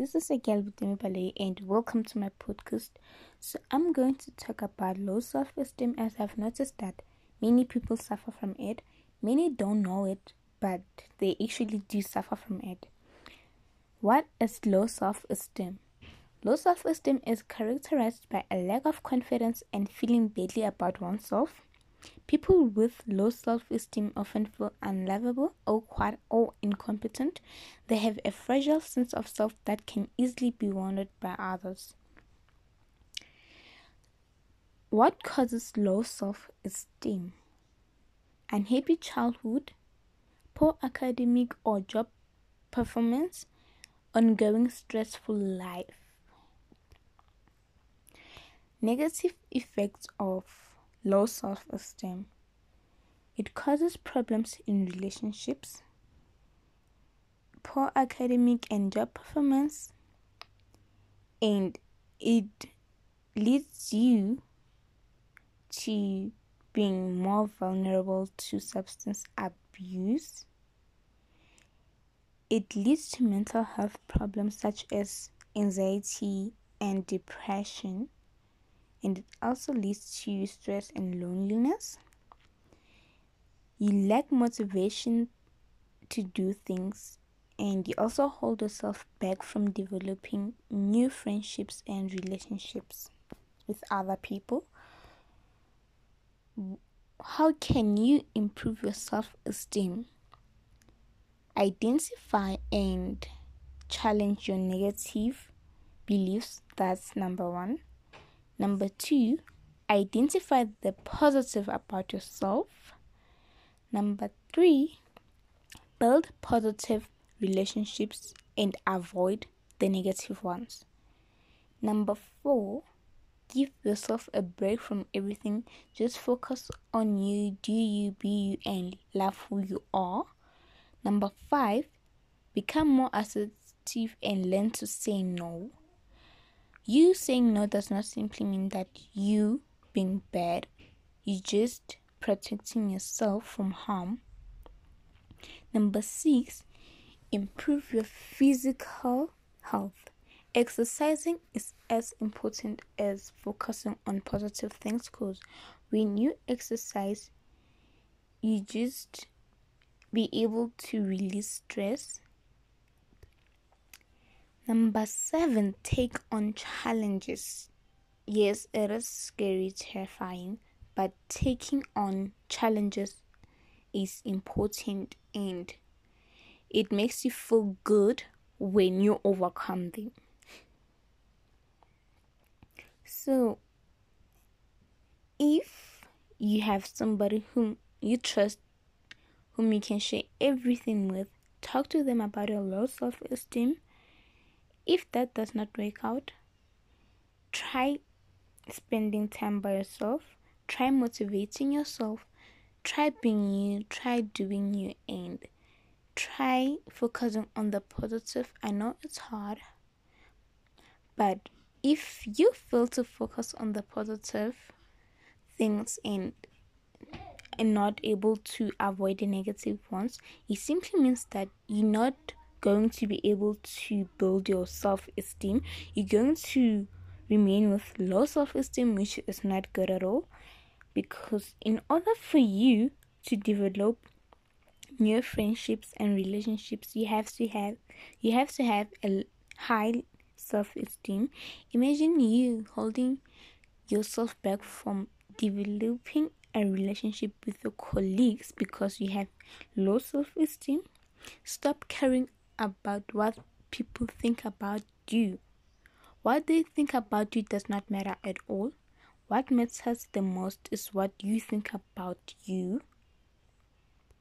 this is Agal Vutomi Baloyi and welcome to my podcast. So I'm going to talk about low self-esteem as I've noticed that many people suffer from it. Many don't know it, but they actually do suffer from it. What is low self-esteem? Low self-esteem is characterized by a lack of confidence and feeling badly about oneself. People with low self esteem often feel unlovable, awkward, or incompetent. They have a fragile sense of self that can easily be wounded by others. What causes low self esteem? Unhappy childhood, poor academic or job performance, ongoing stressful life. Negative effects of low self esteem. It causes problems in relationships, poor academic and job performance, and it leads you to being more vulnerable to substance abuse. It leads to mental health problems such as anxiety and depression and it also leads to stress and loneliness. You lack motivation to do things, and you also hold yourself back from developing new friendships and relationships with other people. How can you improve your self esteem? Identify and challenge your negative beliefs. That's number one. Number two, identify the positive about yourself. Number three, build positive relationships and avoid the negative ones. Number four, give yourself a break from everything. Just focus on you, do you, be you, and love who you are. Number five, become more assertive and learn to say no. You saying no does not simply mean that you being bad. You're just protecting yourself from harm. Number six, improve your physical health. Exercising is as important as focusing on positive things because when you exercise, you just be able to release stress Number seven, take on challenges. Yes, it is scary, terrifying, but taking on challenges is important and it makes you feel good when you overcome them. So, if you have somebody whom you trust, whom you can share everything with, talk to them about your low self esteem if that does not work out, try spending time by yourself, try motivating yourself, try being you, try doing you, and try focusing on the positive. I know it's hard, but if you fail to focus on the positive things and and not able to avoid the negative ones, it simply means that you're not going to be able to build your self esteem. You're going to remain with low self esteem, which is not good at all. Because in order for you to develop new friendships and relationships, you have to have you have to have a high self esteem. Imagine you holding yourself back from developing a relationship with your colleagues because you have low self esteem. Stop caring about what people think about you. What they think about you does not matter at all. What matters the most is what you think about you.